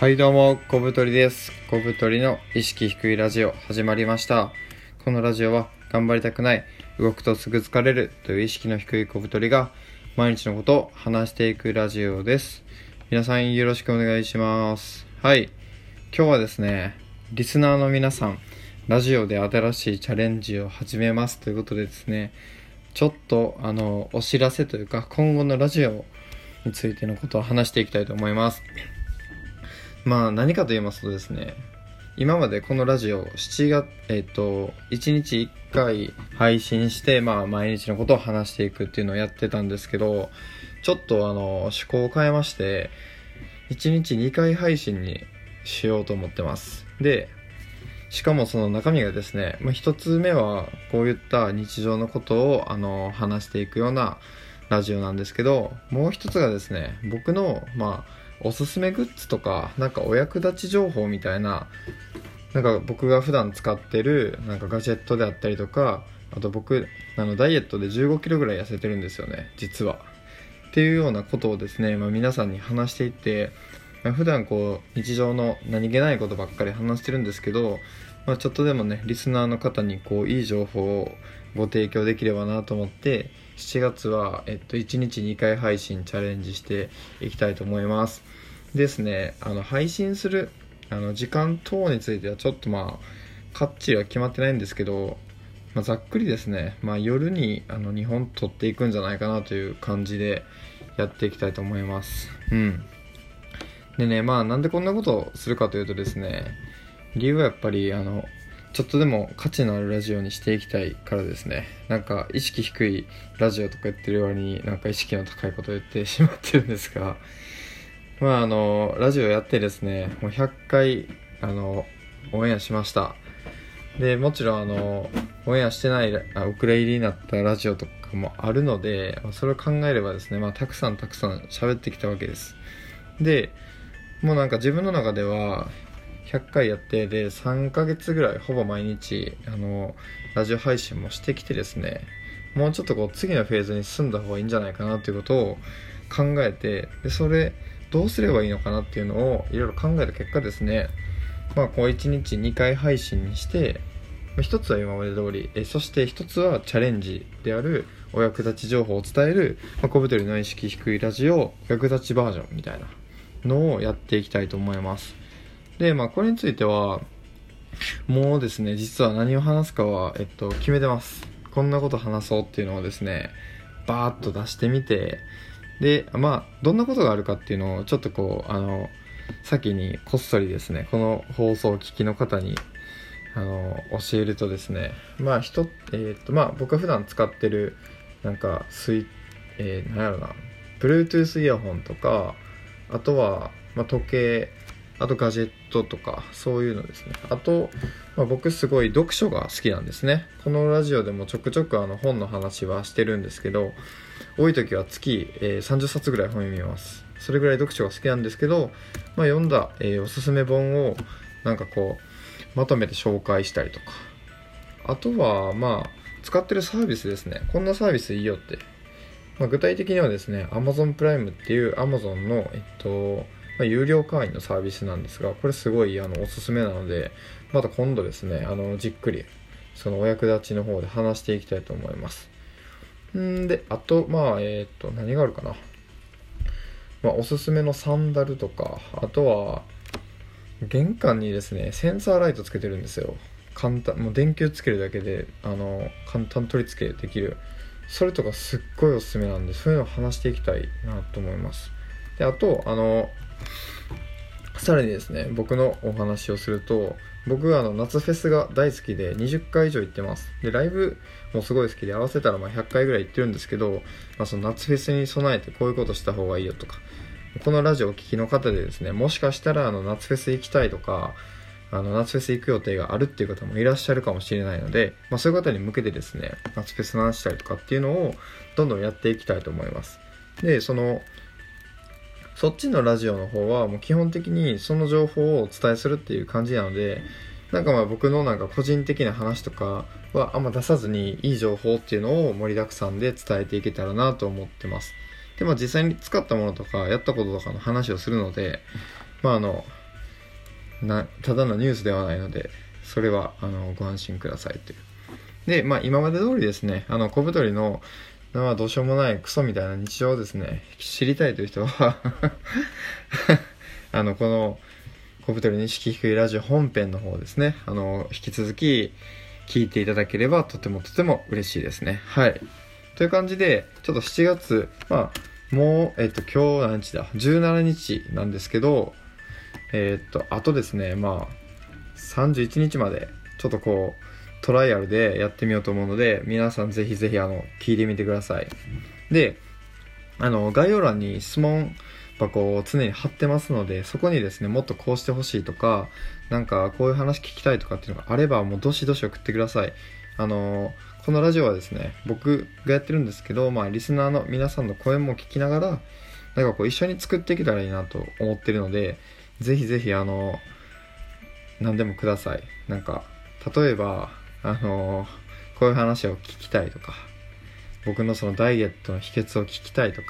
はいどうも、小太りです。小太りの意識低いラジオ始まりました。このラジオは頑張りたくない、動くとすぐ疲れるという意識の低い小太りが毎日のことを話していくラジオです。皆さんよろしくお願いします。はい。今日はですね、リスナーの皆さん、ラジオで新しいチャレンジを始めますということでですね、ちょっとあの、お知らせというか今後のラジオについてのことを話していきたいと思います。まあ何かと言いますとですね、今までこのラジオ7月、えっ、と、1日1回配信して、まあ毎日のことを話していくっていうのをやってたんですけど、ちょっとあの、趣向を変えまして、1日2回配信にしようと思ってます。で、しかもその中身がですね、まあ、一つ目はこういった日常のことをあの話していくようなラジオなんですけど、もう一つがですね、僕のまあおすすめグッズとか、なんかお役立ち情報みたいな、なんか僕が普段使ってるなんかガジェットであったりとか、あと僕、あのダイエットで15キロぐらい痩せてるんですよね、実は。っていうようなことをですね、まあ、皆さんに話していって、まあ普段こう日常の何気ないことばっかり話してるんですけど、まあ、ちょっとでもねリスナーの方にこういい情報をご提供できればなと思って7月は、えっと、1日2回配信チャレンジしていきたいと思います。ですねあの配信するあの時間等についてはちょっとまあかっちりは決まってないんですけど、まあ、ざっくりですね、まあ、夜にあの2本撮っていくんじゃないかなという感じでやっていきたいと思います。うん。でねまあなんでこんなことをするかというとですね理由はやっぱりあのちょっとでも価値のあるラジオにしていきたいからですね。なんか意識低いラジオとか言ってる割になんか意識の高いことを言ってしまってるんですが。まああのラジオやってですねもう100回あのオンエアしました。でもちろんあのオンエアしてないあお蔵入りになったラジオとかもあるのでそれを考えればですね、まあ、たくさんたくさん喋ってきたわけです。でもうなんか自分の中では100回やってで3ヶ月ぐらいほぼ毎日あのラジオ配信もしてきてですねもうちょっとこう次のフェーズに進んだ方がいいんじゃないかなということを考えてでそれどうすればいいのかなっていうのをいろいろ考えた結果ですねまあこう1日2回配信にしてまあ一つは今まで通りえそして一つはチャレンジであるお役立ち情報を伝える、ま、小太りの意識低いラジオお役立ちバージョンみたいなのをやっていきたいと思います。で、まあ、これについては、もうですね、実は何を話すかは、えっと、決めてます。こんなこと話そうっていうのをですね、バーッと出してみて、で、まあ、どんなことがあるかっていうのを、ちょっとこう、あの、先にこっそりですね、この放送を聞きの方に、あの、教えるとですね、まあ、人、えーっと、まあ、僕が普段使ってる、なんか、スイ、えー、なんやろな、Bluetooth イヤホンとか、あとは、まあ、時計、あとガジェットとかそういうのですね。あと、まあ、僕すごい読書が好きなんですね。このラジオでもちょくちょくあの本の話はしてるんですけど多い時は月、えー30冊ぐらい本読みます。それぐらい読書が好きなんですけど、まあ、読んだ、えーおすすめ本をなんかこうまとめて紹介したりとか。あとはまあ使ってるサービスですね。こんなサービスいいよって、まあ、具体的にはですね Amazon プライムっていう Amazon のえっとまあ、有料会員のサービスなんですがこれすごいあのおすすめなのでまた今度ですねあのじっくりそのお役立ちの方で話していきたいと思います。んであとまあえっ、と何があるかな。まあおすすめのサンダルとかあとは玄関にですねセンサーライトつけてるんですよ。簡単もう電球つけるだけであの簡単取り付けできる。それとかすっごいおすすめなんでそういうのを話していきたいなと思います。であとあのさらにですね僕のお話をすると僕はあの夏フェスが大好きで20回以上行ってます。でライブもすごい好きで合わせたらま100回ぐらい行ってるんですけど、まあ、その夏フェスに備えてこういうことした方がいいよとかこのラジオを聴きの方でですねもしかしたらあの夏フェス行きたいとかあの夏フェス行く予定があるっていう方もいらっしゃるかもしれないので、まあ、そういう方に向けてですね夏フェスの話したりとかっていうのをどんどんやっていきたいと思います。でそのそっちのラジオの方はもう基本的にその情報をお伝えするっていう感じなのでなんかまあ僕のなんか個人的な話とかはあんま出さずにいい情報っていうのを盛りだくさんで伝えていけたらなと思ってます。でまあ実際に使ったものとかやったこととかの話をするのでまああのなただのニュースではないのでそれはあのご安心くださいという。でまあ今まで通りですねあの小太りのまあどうしようもないクソみたいな日常をですね。知りたいという人は あのこの小太りの意識低いラジオ本編の方ですね。あの引き続き聞いていただければとてもとても嬉しいですね。はい。という感じでちょっと7月まあもうえっと今日何日だ？17日なんですけどえ、っとあとですねまあ31日までちょっとこうトライアルでやってみようと思うので皆さんぜひぜひあの聞いてみてください。であの概要欄に質問箱を常に貼ってますのでそこにですねもっとこうしてほしいとかなんかこういう話聞きたいとかっていうのがあればもうどしどし送ってください。あのこのラジオはですね僕がやってるんですけどまあリスナーの皆さんの声も聞きながらなんかこう一緒に作っていけたらいいなと思ってるのでぜひぜひあの何でもください。なんか例えばあのこういう話を聞きたいとか僕のそのダイエットの秘訣を聞きたいとか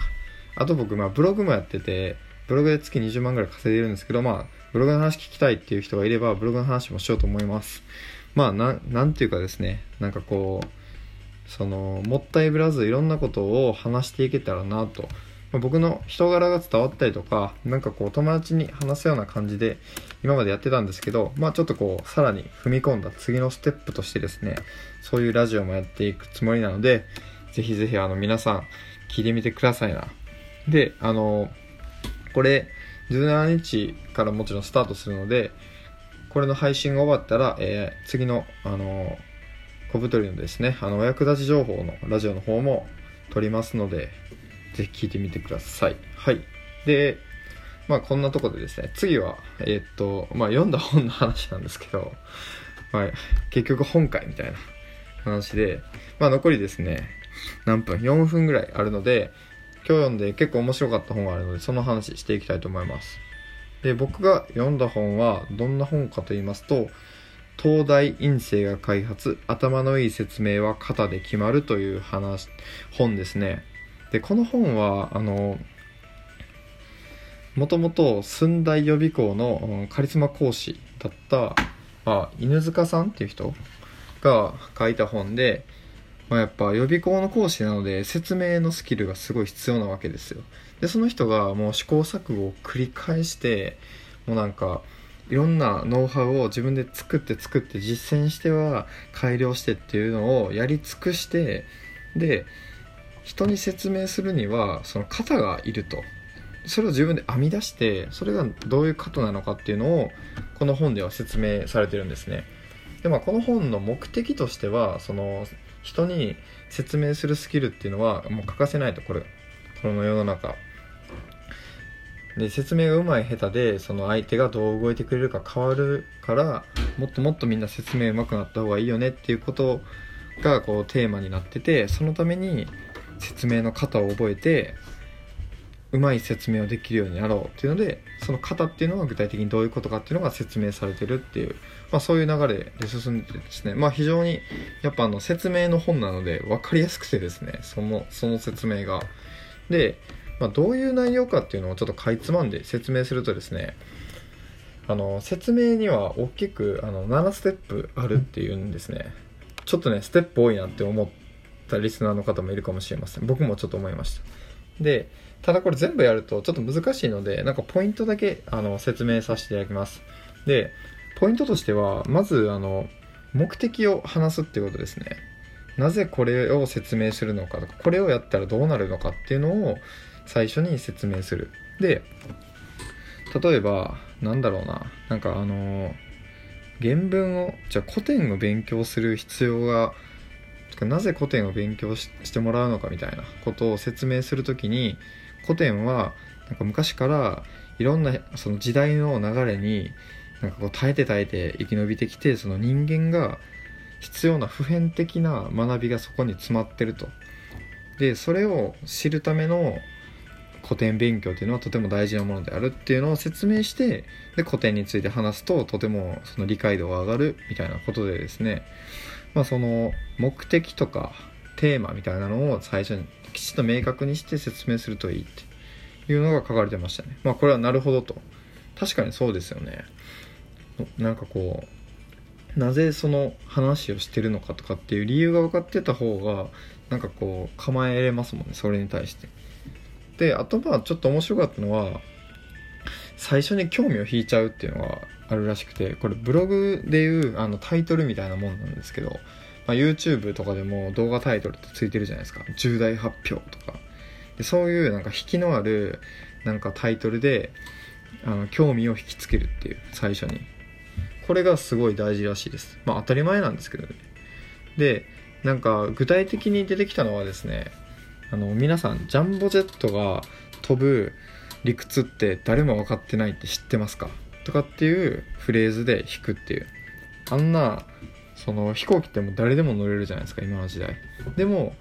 あと僕まあブログもやっててブログで月20万ぐらい稼いでるんですけどまあブログの話聞きたいっていう人がいればブログの話もしようと思います。まあななんていうかですねなんかこうそのもったいぶらずいろんなことを話していけたらなとまあ、僕の人柄が伝わったりとか、なんかこう友達に話すような感じで今までやってたんですけど、まあちょっとこうさらに踏み込んだ次のステップとしてですね、そういうラジオもやっていくつもりなので、ぜひぜひあの皆さん聞いてみてくださいな。で、あの、これ17日からもちろんスタートするので、これの配信が終わったら、えー、次の、あの、小太りのですね、あの、お役立ち情報のラジオの方も撮りますので、ぜひ聞いてみてください。はい。で、まあこんなとこでですね、次は、えー、っと、まあ読んだ本の話なんですけど、まあ結局本会みたいな話で、まあ残りですね、何分 ?4 分ぐらいあるので、今日読んで結構面白かった本があるので、その話していきたいと思います。で、僕が読んだ本はどんな本かと言いますと、東大院生が開発頭のいい説明は型で決まるという話本ですねでこの本はあのもともと駿台予備校のカリスマ講師だった、まあ、犬塚さんっていう人が書いた本で、まあ、やっぱ予備校の講師なので説明のスキルがすごい必要なわけですよ。でその人がもう試行錯誤を繰り返してもうなんかいろんなノウハウを自分で作って作って実践しては改良してっていうのをやり尽くしてで人に説明するにはその型がいると。それを自分で編み出してそれがどういう型なのかっていうのをこの本では説明されてるんですね。でまあこの本の目的としてはその人に説明するスキルっていうのはもう欠かせないとこれこの世の中。で説明がうまい下手でその相手がどう動いてくれるか変わるからもっともっとみんな説明うまくなった方がいいよねっていうことがこうテーマになっててそのために説明の型を覚えてうまい説明をできるようになろうっていうのでその型っていうのは具体的にどういうことかっていうのが説明されてるっていう、まあ、そういう流れで進んでてですね。まあ非常にやっぱあの説明の本なので分かりやすくてですねそのその説明が。で、まあ、どういう内容かっていうのをちょっとかいつまんで説明するとですねあの説明には大きくあの7ステップあるっていうんですね。ちょっとねステップ多いなって思ってたリスナーの方もいるかもしれません。僕もちょっと思いました。でただこれ全部やるとちょっと難しいのでなんかポイントだけあの説明させていただきます。でポイントとしてはまずあの目的を話すっていうことですね。なぜこれを説明するのかとかこれをやったらどうなるのかっていうのを最初に説明する。で例えばなんだろうな。なんかあの原文をじゃあ古典を勉強する必要がなぜ古典を勉強してもらうのかみたいなことを説明する時に古典はなんか昔からいろんなその時代の流れになんかこう耐えて耐えて生き延びてきてその人間が必要な普遍的な学びがそこに詰まってると。でそれを知るための古典勉強っていうのはとても大事なものであるっていうのを説明してで古典について話すととてもその理解度が上がるみたいなことでですね。まあ、その目的とかテーマみたいなのを最初にきちっと明確にして説明するといいっていうのが書かれてましたね。まあこれはなるほどと。確かにそうですよね。なんかこうなぜその話をしてるのかとかっていう理由が分かってた方がなんかこう構えれますもんねそれに対してであとまあちょっと面白かったのは最初に興味を引いちゃうっていうのがあるらしくてこれブログでいうあのタイトルみたいなもんなんですけど、まあ、YouTube とかでも動画タイトルってついてるじゃないですか。重大発表とか。でそういうなんか引きのあるなんかタイトルであの興味を引きつけるっていう最初に。これがすごい大事らしいです。まあ当たり前なんですけどね。でなんか具体的に出てきたのはですねあの皆さんジャンボジェットが飛ぶ理屈って誰も分かってないって知ってますか？とかっていうフレーズで弾くっていう。あんなその飛行機ってもう誰でも乗れるじゃないですか今の時代。でも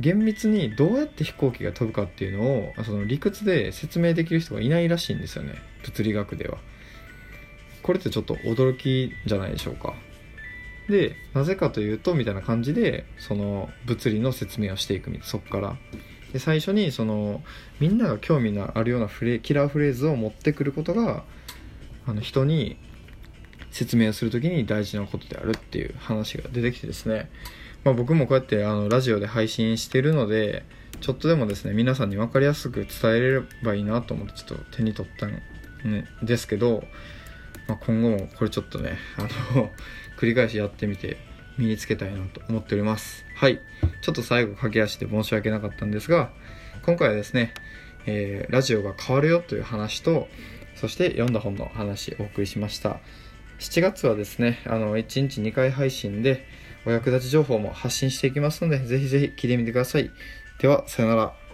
厳密にどうやって飛行機が飛ぶかっていうのをその理屈で説明できる人がいないらしいんですよね。物理学では。これってちょっと驚きじゃないでしょうか。でなぜかというとみたいな感じでその物理の説明をしていくみたいなそっから。で最初にそのみんなが興味のあるようなフレキラーフレーズを持ってくることがあの人に説明をする時に大事なことであるっていう話が出てきてですね、まあ、僕もこうやってあのラジオで配信してるのでちょっとでもですね皆さんに分かりやすく伝えれればいいなと思ってちょっと手に取ったんですけど、まあ、今後もこれちょっとねあの 繰り返しやってみて身につけたいなと思っております。はい。ちょっと最後駆け足で申し訳なかったんですが今回はですね、えー、ラジオが変わるよという話とそして読んだ本の話お送りしました。7月はですねあの1日2回配信でお役立ち情報も発信していきますのでぜひぜひ聞いてみてください。ではさよなら。